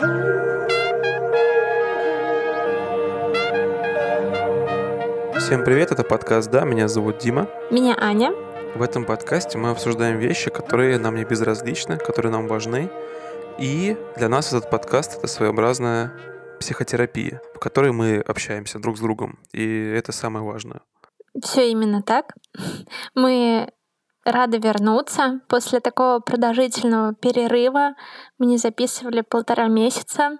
Всем привет, это подкаст «Да», меня зовут Дима. Меня Аня. В этом подкасте мы обсуждаем вещи, которые нам не безразличны, которые нам важны. И для нас этот подкаст — это своеобразная психотерапия, в которой мы общаемся друг с другом. И это самое важное. Все именно так. Мы рады вернуться после такого продолжительного перерыва. Мы не записывали полтора месяца.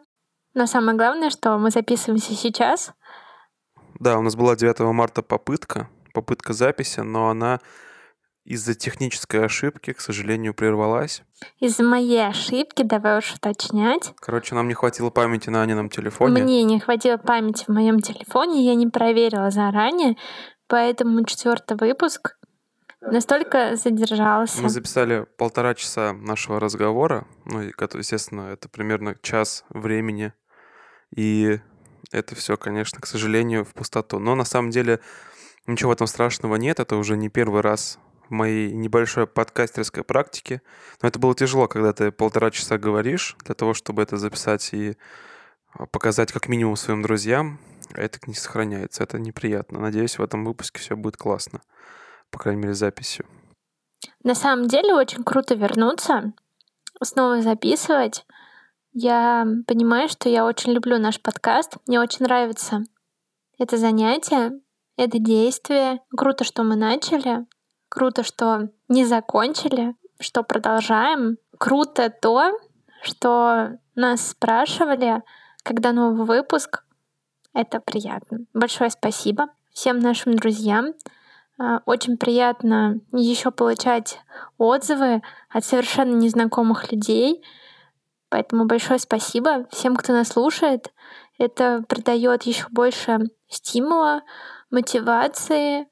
Но самое главное, что мы записываемся сейчас. Да, у нас была 9 марта попытка, попытка записи, но она из-за технической ошибки, к сожалению, прервалась. Из-за моей ошибки, давай уж уточнять. Короче, нам не хватило памяти на Анином телефоне. Мне не хватило памяти в моем телефоне, я не проверила заранее, поэтому четвертый выпуск настолько задержался. Мы записали полтора часа нашего разговора, ну, естественно, это примерно час времени, и это все, конечно, к сожалению, в пустоту. Но на самом деле ничего в этом страшного нет, это уже не первый раз в моей небольшой подкастерской практике. Но это было тяжело, когда ты полтора часа говоришь для того, чтобы это записать и а, показать как минимум своим друзьям. Это не сохраняется, это неприятно. Надеюсь, в этом выпуске все будет классно по крайней мере, записью. На самом деле очень круто вернуться, снова записывать. Я понимаю, что я очень люблю наш подкаст. Мне очень нравится это занятие, это действие. Круто, что мы начали. Круто, что не закончили, что продолжаем. Круто то, что нас спрашивали, когда новый выпуск. Это приятно. Большое спасибо всем нашим друзьям, очень приятно еще получать отзывы от совершенно незнакомых людей. Поэтому большое спасибо всем, кто нас слушает. Это придает еще больше стимула, мотивации,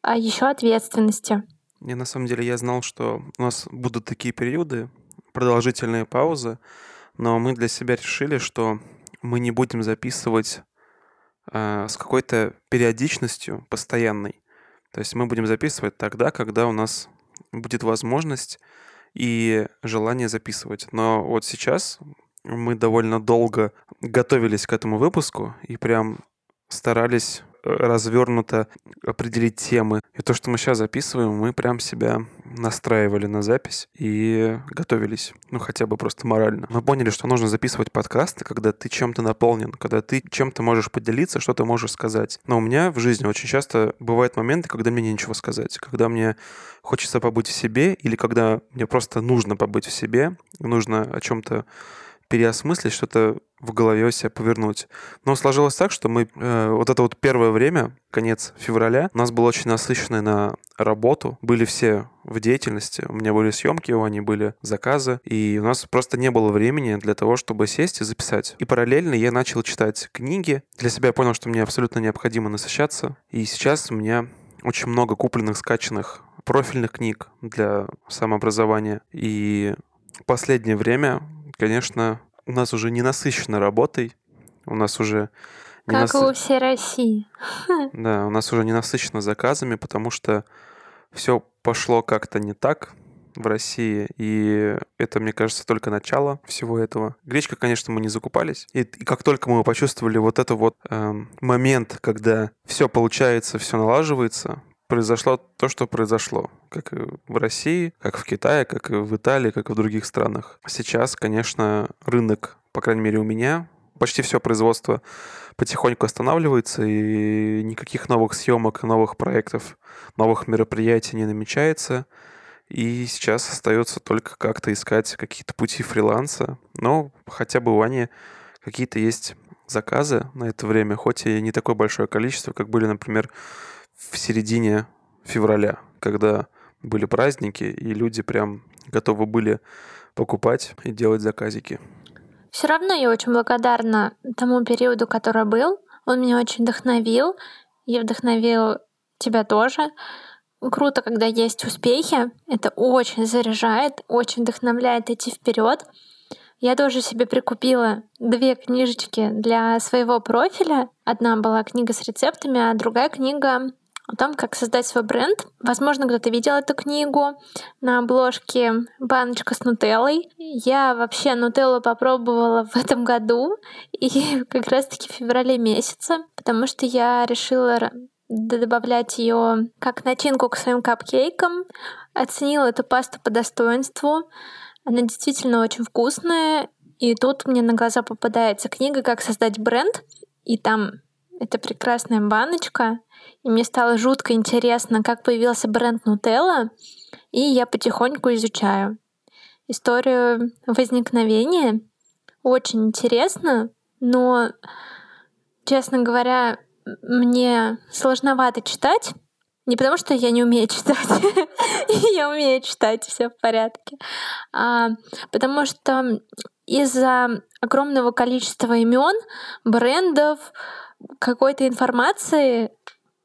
а еще ответственности. Не, на самом деле я знал, что у нас будут такие периоды, продолжительные паузы, но мы для себя решили, что мы не будем записывать э, с какой-то периодичностью постоянной. То есть мы будем записывать тогда, когда у нас будет возможность и желание записывать. Но вот сейчас мы довольно долго готовились к этому выпуску и прям старались развернуто определить темы. И то, что мы сейчас записываем, мы прям себя настраивали на запись и готовились. Ну, хотя бы просто морально. Мы поняли, что нужно записывать подкасты, когда ты чем-то наполнен, когда ты чем-то можешь поделиться, что ты можешь сказать. Но у меня в жизни очень часто бывают моменты, когда мне нечего сказать, когда мне хочется побыть в себе или когда мне просто нужно побыть в себе, нужно о чем-то переосмыслить, что-то в голове у себя повернуть. Но сложилось так, что мы э, вот это вот первое время, конец февраля, у нас было очень насыщенное на работу. Были все в деятельности. У меня были съемки, у Ани были заказы. И у нас просто не было времени для того, чтобы сесть и записать. И параллельно я начал читать книги. Для себя я понял, что мне абсолютно необходимо насыщаться. И сейчас у меня очень много купленных, скачанных профильных книг для самообразования. И последнее время конечно, у нас уже не насыщена работой, у нас уже... Не как насы... у всей России. Да, у нас уже не насыщено заказами, потому что все пошло как-то не так в России, и это, мне кажется, только начало всего этого. Гречка, конечно, мы не закупались, и, и как только мы почувствовали вот этот вот э, момент, когда все получается, все налаживается, произошло то, что произошло. Как и в России, как в Китае, как и в Италии, как и в других странах. Сейчас, конечно, рынок, по крайней мере у меня, почти все производство потихоньку останавливается, и никаких новых съемок, новых проектов, новых мероприятий не намечается. И сейчас остается только как-то искать какие-то пути фриланса. Но хотя бы у Ани какие-то есть заказы на это время, хоть и не такое большое количество, как были, например, в середине февраля, когда были праздники, и люди прям готовы были покупать и делать заказики. Все равно я очень благодарна тому периоду, который был. Он меня очень вдохновил. И вдохновил тебя тоже. Круто, когда есть успехи. Это очень заряжает, очень вдохновляет идти вперед. Я тоже себе прикупила две книжечки для своего профиля. Одна была книга с рецептами, а другая книга о том, как создать свой бренд. Возможно, кто-то видел эту книгу на обложке «Баночка с нутеллой». Я вообще нутеллу попробовала в этом году, и как раз-таки в феврале месяце, потому что я решила добавлять ее как начинку к своим капкейкам. Оценила эту пасту по достоинству. Она действительно очень вкусная. И тут мне на глаза попадается книга «Как создать бренд». И там эта прекрасная баночка. И мне стало жутко интересно, как появился бренд Нутелла. И я потихоньку изучаю историю возникновения. Очень интересно, но, честно говоря, мне сложновато читать. Не потому, что я не умею читать, я умею читать, все в порядке, а потому что из-за огромного количества имен, брендов, какой-то информации,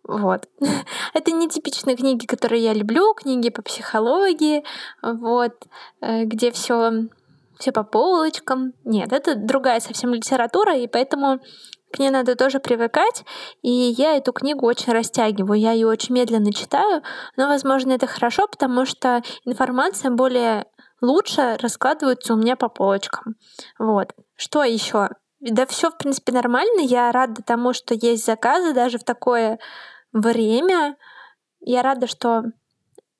вот. Это не типичные книги, которые я люблю, книги по психологии, вот, э, где все все по полочкам. Нет, это другая совсем литература, и поэтому к ней надо тоже привыкать, и я эту книгу очень растягиваю, я ее очень медленно читаю, но, возможно, это хорошо, потому что информация более лучше раскладывается у меня по полочкам. Вот. Что еще? Да все, в принципе, нормально. Я рада тому, что есть заказы даже в такое время. Я рада, что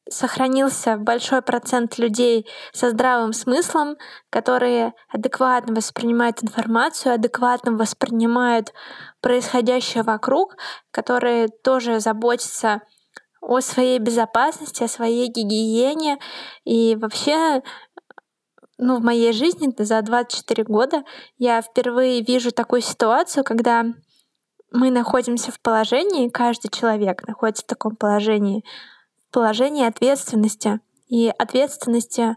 сохранился большой процент людей со здравым смыслом, которые адекватно воспринимают информацию, адекватно воспринимают происходящее вокруг, которые тоже заботятся о своей безопасности, о своей гигиене. И вообще, ну, в моей жизни за 24 года я впервые вижу такую ситуацию, когда мы находимся в положении, каждый человек находится в таком положении, положение ответственности и ответственности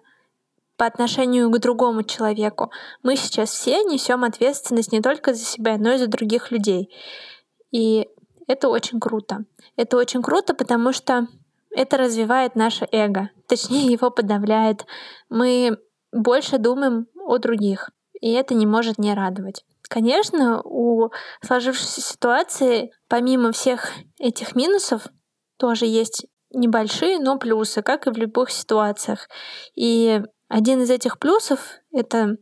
по отношению к другому человеку. Мы сейчас все несем ответственность не только за себя, но и за других людей. И это очень круто. Это очень круто, потому что это развивает наше эго, точнее его подавляет. Мы больше думаем о других, и это не может не радовать. Конечно, у сложившейся ситуации, помимо всех этих минусов, тоже есть небольшие, но плюсы, как и в любых ситуациях. И один из этих плюсов — это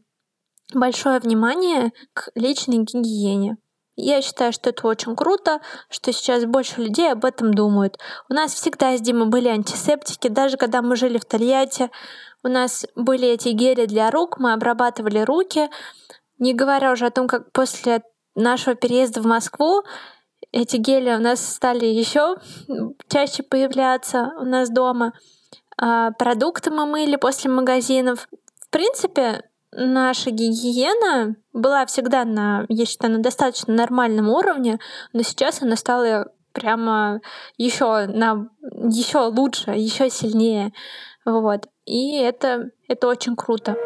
большое внимание к личной гигиене. Я считаю, что это очень круто, что сейчас больше людей об этом думают. У нас всегда с Димой были антисептики, даже когда мы жили в Тольятти, у нас были эти гели для рук, мы обрабатывали руки, не говоря уже о том, как после нашего переезда в Москву эти гели у нас стали еще чаще появляться у нас дома. А продукты мы мыли после магазинов. В принципе, наша гигиена была всегда на, я считаю, на достаточно нормальном уровне, но сейчас она стала прямо еще на еще лучше, еще сильнее. Вот. И это, это очень круто.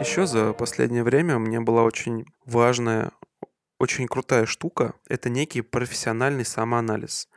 Еще за последнее время меня была очень важная, очень крутая штука. Это некий профессиональный самоанализ.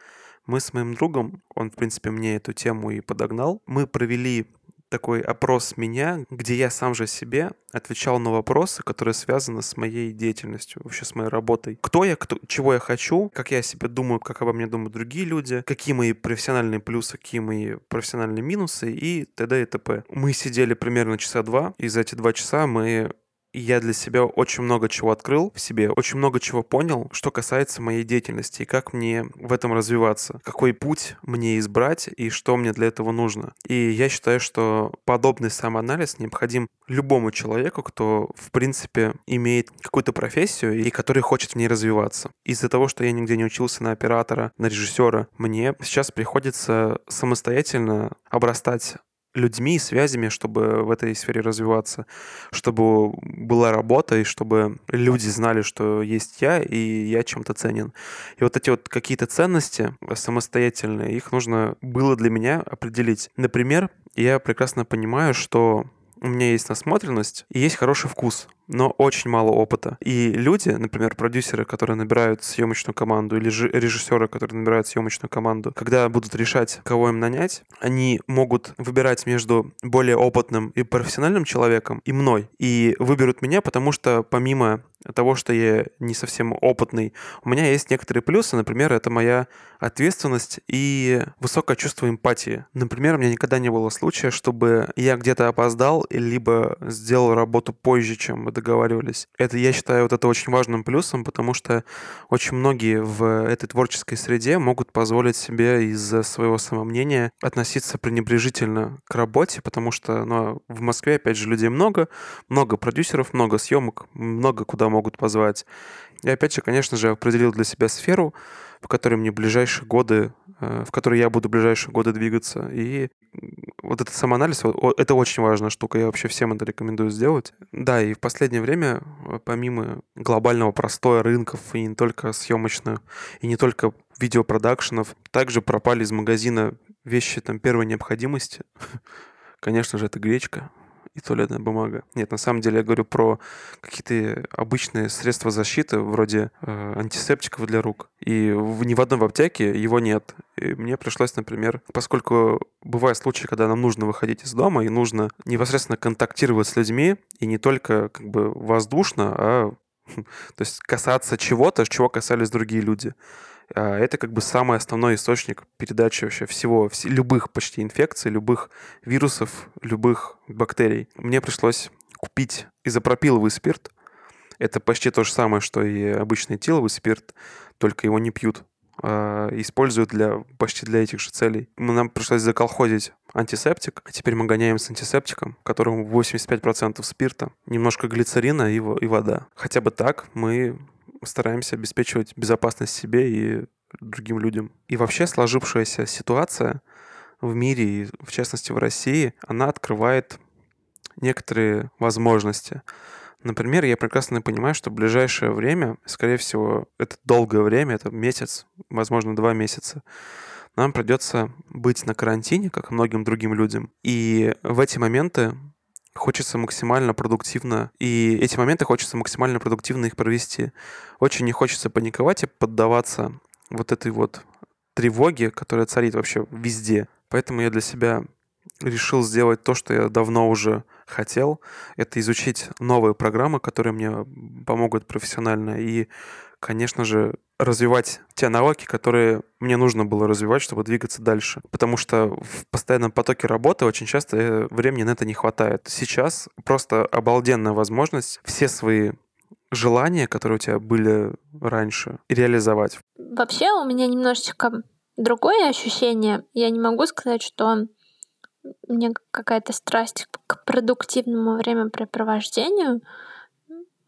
Мы с моим другом, он, в принципе, мне эту тему и подогнал, мы провели такой опрос меня, где я сам же себе отвечал на вопросы, которые связаны с моей деятельностью, вообще с моей работой. Кто я, кто, чего я хочу, как я себе думаю, как обо мне думают другие люди, какие мои профессиональные плюсы, какие мои профессиональные минусы и т.д. и т.п. Мы сидели примерно часа два, и за эти два часа мы я для себя очень много чего открыл в себе, очень много чего понял, что касается моей деятельности и как мне в этом развиваться, какой путь мне избрать и что мне для этого нужно. И я считаю, что подобный самоанализ необходим любому человеку, кто, в принципе, имеет какую-то профессию и который хочет в ней развиваться. Из-за того, что я нигде не учился на оператора, на режиссера, мне сейчас приходится самостоятельно обрастать людьми, связями, чтобы в этой сфере развиваться, чтобы была работа, и чтобы люди знали, что есть я, и я чем-то ценен. И вот эти вот какие-то ценности самостоятельные, их нужно было для меня определить. Например, я прекрасно понимаю, что у меня есть насмотренность и есть хороший вкус. Но очень мало опыта. И люди, например, продюсеры, которые набирают съемочную команду, или же режиссеры, которые набирают съемочную команду, когда будут решать, кого им нанять, они могут выбирать между более опытным и профессиональным человеком и мной. И выберут меня, потому что помимо того, что я не совсем опытный, у меня есть некоторые плюсы. Например, это моя ответственность и высокое чувство эмпатии. Например, у меня никогда не было случая, чтобы я где-то опоздал, либо сделал работу позже, чем мы договаривались. Это, я считаю, вот это очень важным плюсом, потому что очень многие в этой творческой среде могут позволить себе из-за своего самомнения относиться пренебрежительно к работе, потому что ну, в Москве, опять же, людей много, много продюсеров, много съемок, много куда могут позвать. И опять же, конечно же, определил для себя сферу, в которой мне ближайшие годы, в которой я буду ближайшие годы двигаться. И вот этот самоанализ, это очень важная штука, я вообще всем это рекомендую сделать. Да, и в последнее время, э, помимо глобального простоя рынков, и не только съемочных, и не только видеопродакшенов, также пропали из магазина вещи там первой необходимости. Конечно же, это гречка, и туалетная бумага. Нет, на самом деле я говорю про какие-то обычные средства защиты, вроде э, антисептиков для рук. И в, ни в одной в аптеке его нет. И мне пришлось, например, поскольку бывают случаи, когда нам нужно выходить из дома и нужно непосредственно контактировать с людьми, и не только как бы воздушно, а то есть касаться чего-то, чего касались другие люди. А, это как бы самый основной источник передачи вообще всего, любых почти инфекций, любых вирусов, любых бактерий. Мне пришлось купить изопропиловый спирт. Это почти то же самое, что и обычный этиловый спирт, только его не пьют. А используют для, почти для этих же целей. Нам пришлось заколхозить антисептик, а теперь мы гоняем с антисептиком, в котором 85% спирта, немножко глицерина и, и вода. Хотя бы так мы стараемся обеспечивать безопасность себе и другим людям. И вообще сложившаяся ситуация в мире, и в частности в России, она открывает некоторые возможности. Например, я прекрасно понимаю, что в ближайшее время, скорее всего, это долгое время, это месяц, возможно, два месяца, нам придется быть на карантине, как и многим другим людям. И в эти моменты хочется максимально продуктивно, и эти моменты хочется максимально продуктивно их провести. Очень не хочется паниковать и поддаваться вот этой вот тревоге, которая царит вообще везде. Поэтому я для себя решил сделать то, что я давно уже хотел. Это изучить новые программы, которые мне помогут профессионально. И, конечно же, развивать те навыки, которые мне нужно было развивать, чтобы двигаться дальше. Потому что в постоянном потоке работы очень часто э, времени на это не хватает. Сейчас просто обалденная возможность все свои желания, которые у тебя были раньше, реализовать. Вообще у меня немножечко другое ощущение. Я не могу сказать, что мне какая-то страсть к продуктивному времяпрепровождению.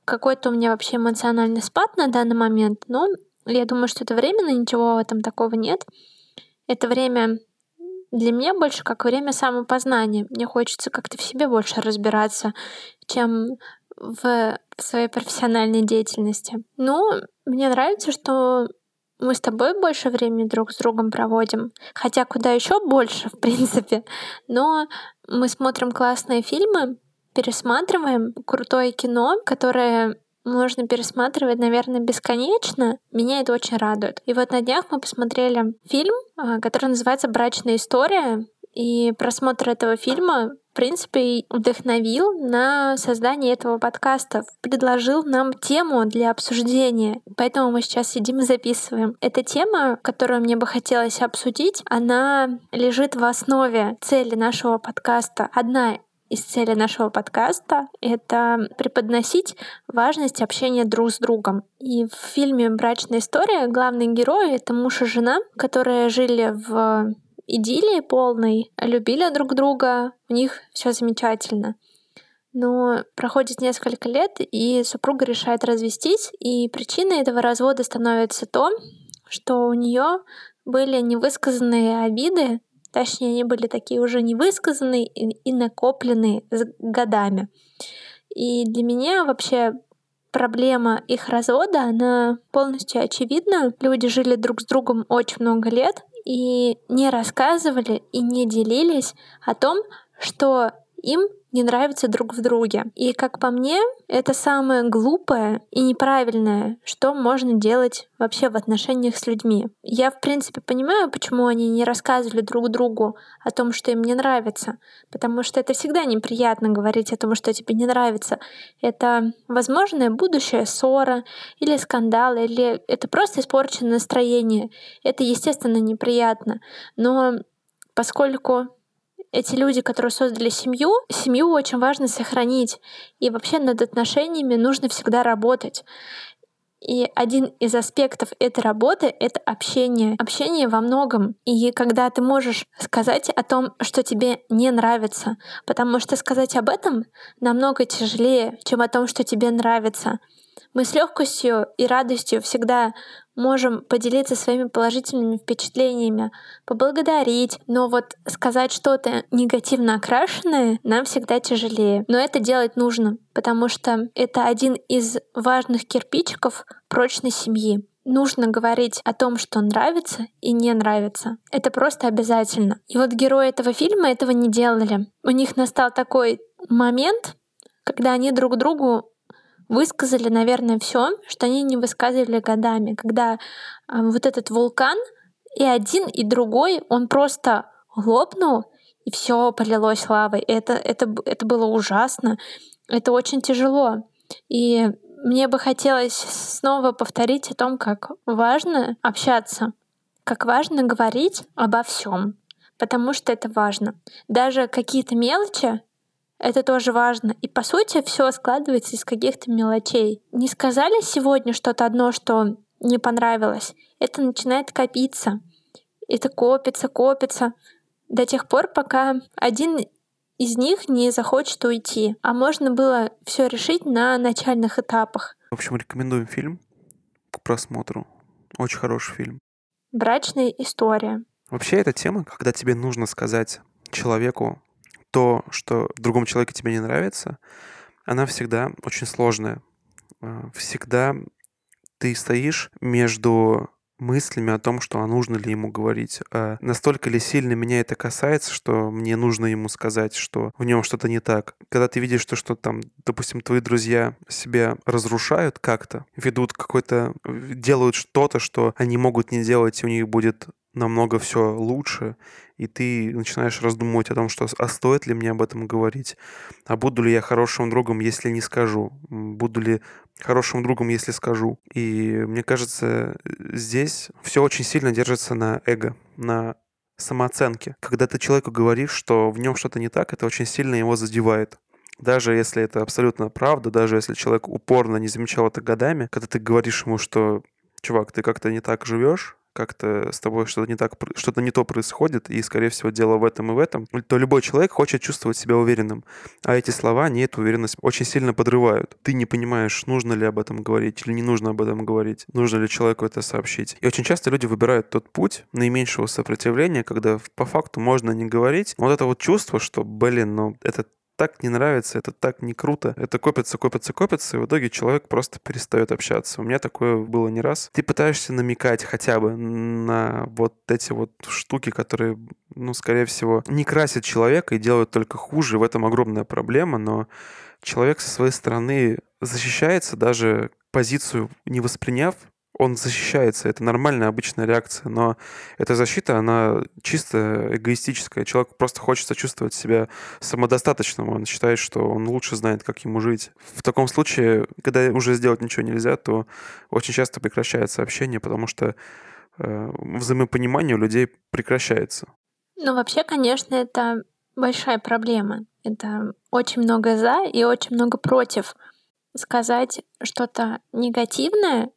Какой-то у меня вообще эмоциональный спад на данный момент, но я думаю, что это временно, ничего в этом такого нет. Это время для меня больше как время самопознания. Мне хочется как-то в себе больше разбираться, чем в, в своей профессиональной деятельности. Ну, мне нравится, что мы с тобой больше времени друг с другом проводим. Хотя куда еще больше, в принципе. Но мы смотрим классные фильмы, пересматриваем крутое кино, которое можно пересматривать, наверное, бесконечно. Меня это очень радует. И вот на днях мы посмотрели фильм, а, который называется «Брачная история». И просмотр этого фильма, в принципе, вдохновил на создание этого подкаста, предложил нам тему для обсуждения. Поэтому мы сейчас сидим и записываем. Эта тема, которую мне бы хотелось обсудить, она лежит в основе цели нашего подкаста. Одна из целей нашего подкаста — это преподносить важность общения друг с другом. И в фильме «Брачная история» главные герои — это муж и жена, которые жили в идиллии полной, любили друг друга, у них все замечательно. Но проходит несколько лет, и супруга решает развестись, и причиной этого развода становится то, что у нее были невысказанные обиды Точнее, они были такие уже невысказанные и, и накопленные с годами. И для меня вообще проблема их развода, она полностью очевидна. Люди жили друг с другом очень много лет и не рассказывали и не делились о том, что им не нравятся друг в друге. И как по мне, это самое глупое и неправильное, что можно делать вообще в отношениях с людьми. Я, в принципе, понимаю, почему они не рассказывали друг другу о том, что им не нравится, потому что это всегда неприятно говорить о том, что тебе не нравится. Это возможная будущая ссора или скандал, или это просто испорченное настроение. Это, естественно, неприятно. Но поскольку эти люди, которые создали семью, семью очень важно сохранить. И вообще над отношениями нужно всегда работать. И один из аспектов этой работы — это общение. Общение во многом. И когда ты можешь сказать о том, что тебе не нравится, потому что сказать об этом намного тяжелее, чем о том, что тебе нравится. Мы с легкостью и радостью всегда можем поделиться своими положительными впечатлениями, поблагодарить, но вот сказать что-то негативно окрашенное нам всегда тяжелее. Но это делать нужно, потому что это один из важных кирпичиков прочной семьи. Нужно говорить о том, что нравится и не нравится. Это просто обязательно. И вот герои этого фильма этого не делали. У них настал такой момент, когда они друг другу высказали, наверное, все, что они не высказывали годами, когда э, вот этот вулкан и один, и другой, он просто лопнул, и все полилось лавой. Это, это, это было ужасно. Это очень тяжело. И мне бы хотелось снова повторить о том, как важно общаться, как важно говорить обо всем, потому что это важно. Даже какие-то мелочи, это тоже важно. И по сути все складывается из каких-то мелочей. Не сказали сегодня что-то одно, что не понравилось. Это начинает копиться. Это копится, копится до тех пор, пока один из них не захочет уйти. А можно было все решить на начальных этапах. В общем, рекомендуем фильм к просмотру. Очень хороший фильм. Брачная история. Вообще, эта тема, когда тебе нужно сказать человеку то, что в другом человеке тебе не нравится, она всегда очень сложная. А, всегда ты стоишь между мыслями о том, что а нужно ли ему говорить. А настолько ли сильно меня это касается, что мне нужно ему сказать, что в нем что-то не так. Когда ты видишь, что, что там, допустим, твои друзья себя разрушают как-то, ведут какой-то, делают что-то, что они могут не делать, и у них будет намного все лучше, и ты начинаешь раздумывать о том, что а стоит ли мне об этом говорить, а буду ли я хорошим другом, если не скажу, буду ли хорошим другом, если скажу. И мне кажется, здесь все очень сильно держится на эго, на самооценке. Когда ты человеку говоришь, что в нем что-то не так, это очень сильно его задевает. Даже если это абсолютно правда, даже если человек упорно не замечал это годами, когда ты говоришь ему, что чувак, ты как-то не так живешь, как-то с тобой что-то не так, что-то не то происходит, и, скорее всего, дело в этом и в этом, то любой человек хочет чувствовать себя уверенным. А эти слова не эту уверенность очень сильно подрывают. Ты не понимаешь, нужно ли об этом говорить или не нужно об этом говорить, нужно ли человеку это сообщить. И очень часто люди выбирают тот путь наименьшего сопротивления, когда по факту можно не говорить. Вот это вот чувство, что, блин, ну это так не нравится, это так не круто. Это копится, копится, копится, и в итоге человек просто перестает общаться. У меня такое было не раз. Ты пытаешься намекать хотя бы на вот эти вот штуки, которые, ну, скорее всего, не красят человека и делают только хуже. В этом огромная проблема, но человек со своей стороны защищается, даже позицию не восприняв, он защищается, это нормальная обычная реакция, но эта защита, она чисто эгоистическая. Человек просто хочется чувствовать себя самодостаточным, он считает, что он лучше знает, как ему жить. В таком случае, когда уже сделать ничего нельзя, то очень часто прекращается общение, потому что э, взаимопонимание у людей прекращается. Ну, вообще, конечно, это большая проблема. Это очень много за и очень много против. Сказать что-то негативное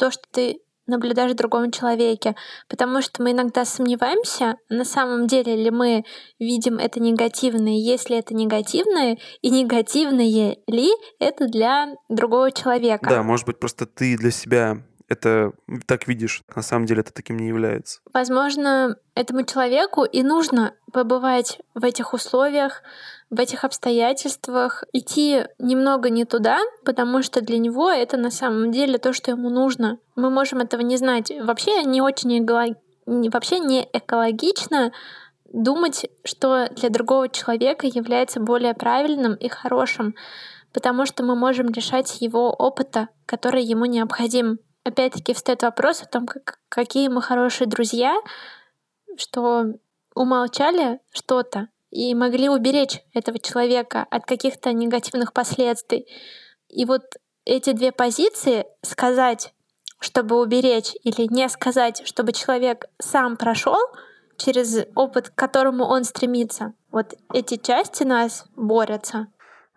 то, что ты наблюдаешь в другом человеке, потому что мы иногда сомневаемся, на самом деле ли мы видим это негативное, если это негативное, и негативное ли это для другого человека. Да, может быть, просто ты для себя это так видишь, на самом деле это таким не является. Возможно, этому человеку и нужно побывать в этих условиях, в этих обстоятельствах, идти немного не туда, потому что для него это на самом деле то, что ему нужно. Мы можем этого не знать. Вообще не очень эго... вообще не экологично думать, что для другого человека является более правильным и хорошим, потому что мы можем лишать его опыта, который ему необходим. Опять-таки встает вопрос о том, как, какие мы хорошие друзья, что умолчали что-то и могли уберечь этого человека от каких-то негативных последствий. И вот эти две позиции сказать, чтобы уберечь, или не сказать, чтобы человек сам прошел через опыт, к которому он стремится. Вот эти части нас борются.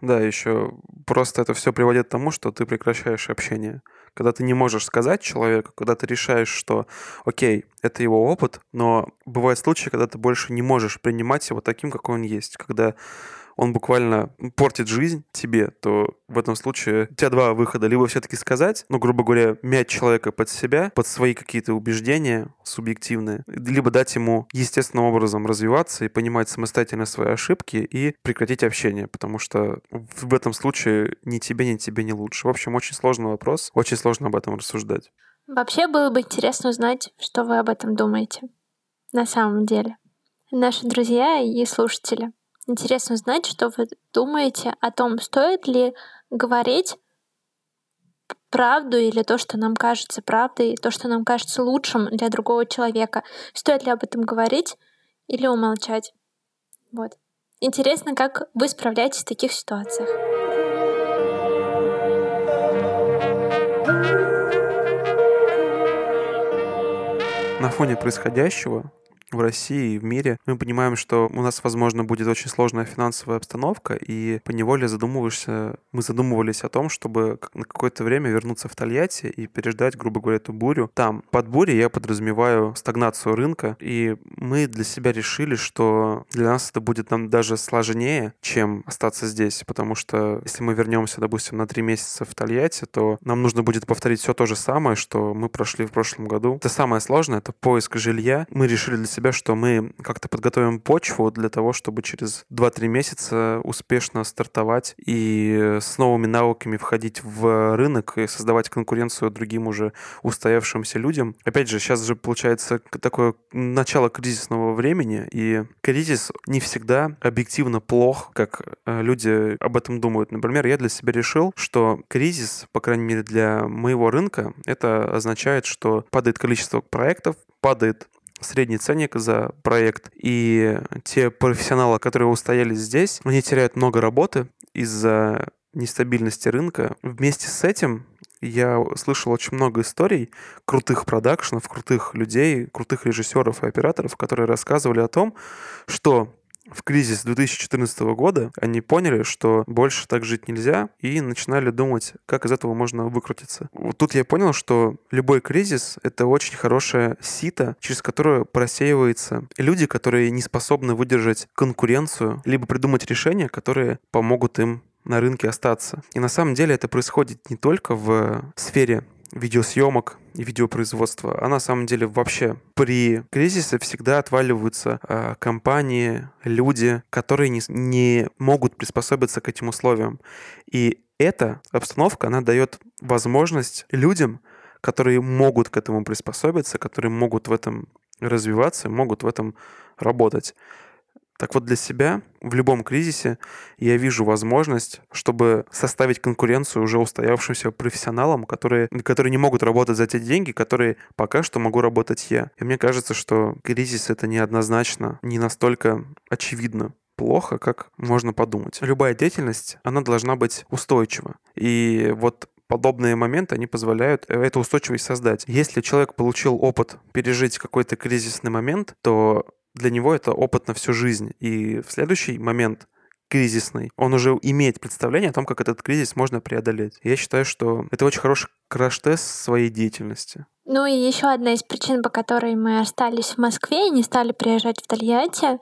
Да, еще просто это все приводит к тому, что ты прекращаешь общение. Когда ты не можешь сказать человеку, когда ты решаешь, что, окей, это его опыт, но бывают случаи, когда ты больше не можешь принимать его таким, какой он есть. Когда он буквально портит жизнь тебе, то в этом случае у тебя два выхода. Либо все-таки сказать, ну, грубо говоря, мять человека под себя, под свои какие-то убеждения субъективные, либо дать ему естественным образом развиваться и понимать самостоятельно свои ошибки и прекратить общение, потому что в этом случае ни тебе, ни тебе не лучше. В общем, очень сложный вопрос, очень сложно об этом рассуждать. Вообще было бы интересно узнать, что вы об этом думаете. На самом деле. Наши друзья и слушатели. Интересно узнать, что вы думаете о том, стоит ли говорить правду или то, что нам кажется правдой, то, что нам кажется лучшим для другого человека. Стоит ли об этом говорить или умолчать? Вот. Интересно, как вы справляетесь в таких ситуациях. На фоне происходящего в России и в мире, мы понимаем, что у нас, возможно, будет очень сложная финансовая обстановка, и поневоле задумываешься, мы задумывались о том, чтобы на какое-то время вернуться в Тольятти и переждать, грубо говоря, эту бурю. Там, под бурей, я подразумеваю стагнацию рынка, и мы для себя решили, что для нас это будет нам даже сложнее, чем остаться здесь, потому что если мы вернемся, допустим, на три месяца в Тольятти, то нам нужно будет повторить все то же самое, что мы прошли в прошлом году. Это самое сложное, это поиск жилья. Мы решили для себя себя, что мы как-то подготовим почву для того, чтобы через 2-3 месяца успешно стартовать и с новыми навыками входить в рынок и создавать конкуренцию другим уже устоявшимся людям. Опять же, сейчас же получается такое начало кризисного времени, и кризис не всегда объективно плох, как э, люди об этом думают. Например, я для себя решил, что кризис, по крайней мере для моего рынка, это означает, что падает количество проектов, падает средний ценник за проект. И те профессионалы, которые устояли здесь, они теряют много работы из-за нестабильности рынка. Вместе с этим я слышал очень много историй крутых продакшенов, крутых людей, крутых режиссеров и операторов, которые рассказывали о том, что в кризис 2014 года они поняли, что больше так жить нельзя, и начинали думать, как из этого можно выкрутиться. Вот тут я понял, что любой кризис — это очень хорошая сито, через которое просеиваются люди, которые не способны выдержать конкуренцию, либо придумать решения, которые помогут им на рынке остаться. И на самом деле это происходит не только в сфере видеосъемок и видеопроизводства, а на самом деле вообще при кризисе всегда отваливаются э, компании, люди, которые не, не могут приспособиться к этим условиям. И эта обстановка, она дает возможность людям, которые могут к этому приспособиться, которые могут в этом развиваться, могут в этом работать. Так вот, для себя в любом кризисе я вижу возможность, чтобы составить конкуренцию уже устоявшимся профессионалам, которые, которые не могут работать за те деньги, которые пока что могу работать я. И мне кажется, что кризис это неоднозначно, не настолько очевидно плохо, как можно подумать. Любая деятельность, она должна быть устойчива. И вот подобные моменты, они позволяют э, эту устойчивость создать. Если человек получил опыт пережить какой-то кризисный момент, то для него это опыт на всю жизнь. И в следующий момент кризисный, он уже имеет представление о том, как этот кризис можно преодолеть. Я считаю, что это очень хороший краш-тест своей деятельности. Ну и еще одна из причин, по которой мы остались в Москве и не стали приезжать в Тольятти,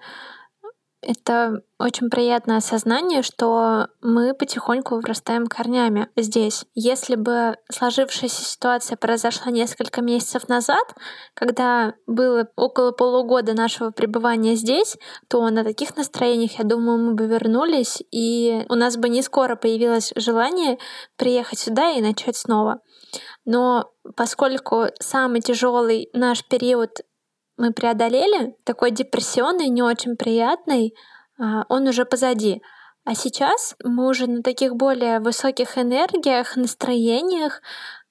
это очень приятное осознание, что мы потихоньку вырастаем корнями здесь. Если бы сложившаяся ситуация произошла несколько месяцев назад, когда было около полугода нашего пребывания здесь, то на таких настроениях, я думаю, мы бы вернулись, и у нас бы не скоро появилось желание приехать сюда и начать снова. Но поскольку самый тяжелый наш период мы преодолели, такой депрессионный, не очень приятный, а, он уже позади. А сейчас мы уже на таких более высоких энергиях, настроениях,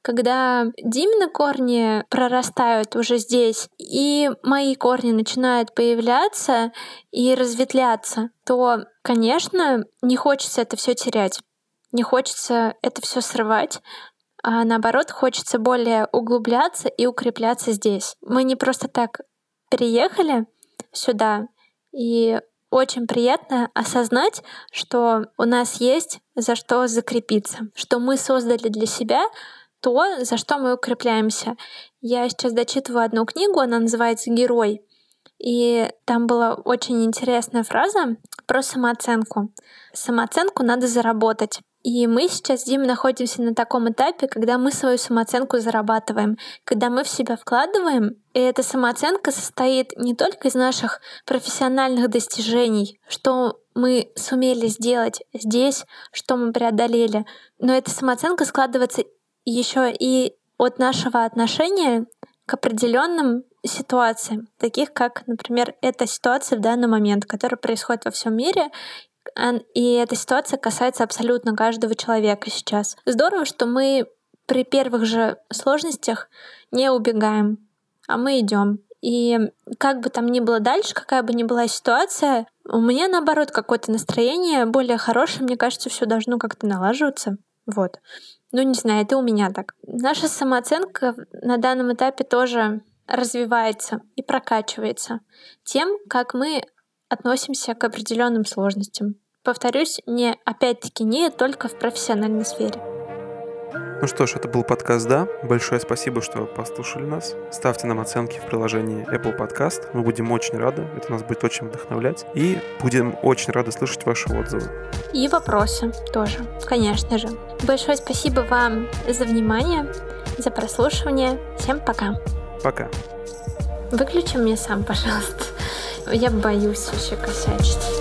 когда Димины корни прорастают уже здесь, и мои корни начинают появляться и разветвляться, то, конечно, не хочется это все терять. Не хочется это все срывать, а наоборот, хочется более углубляться и укрепляться здесь. Мы не просто так переехали сюда, и очень приятно осознать, что у нас есть за что закрепиться, что мы создали для себя то, за что мы укрепляемся. Я сейчас дочитываю одну книгу, она называется «Герой». И там была очень интересная фраза про самооценку. Самооценку надо заработать. И мы сейчас с Димой находимся на таком этапе, когда мы свою самооценку зарабатываем, когда мы в себя вкладываем, и эта самооценка состоит не только из наших профессиональных достижений, что мы сумели сделать здесь, что мы преодолели, но эта самооценка складывается еще и от нашего отношения к определенным ситуациям, таких как, например, эта ситуация в данный момент, которая происходит во всем мире, и эта ситуация касается абсолютно каждого человека сейчас. Здорово, что мы при первых же сложностях не убегаем, а мы идем. И как бы там ни было дальше, какая бы ни была ситуация, у меня наоборот какое-то настроение более хорошее. Мне кажется, все должно как-то налаживаться. Вот. Ну, не знаю, это у меня так. Наша самооценка на данном этапе тоже развивается и прокачивается тем, как мы относимся к определенным сложностям. Повторюсь, не опять-таки не только в профессиональной сфере. Ну что ж, это был подкаст «Да». Большое спасибо, что послушали нас. Ставьте нам оценки в приложении Apple Podcast. Мы будем очень рады. Это нас будет очень вдохновлять. И будем очень рады слышать ваши отзывы. И вопросы тоже, конечно же. Большое спасибо вам за внимание, за прослушивание. Всем пока. Пока. Выключи мне сам, пожалуйста. Я боюсь еще косячить.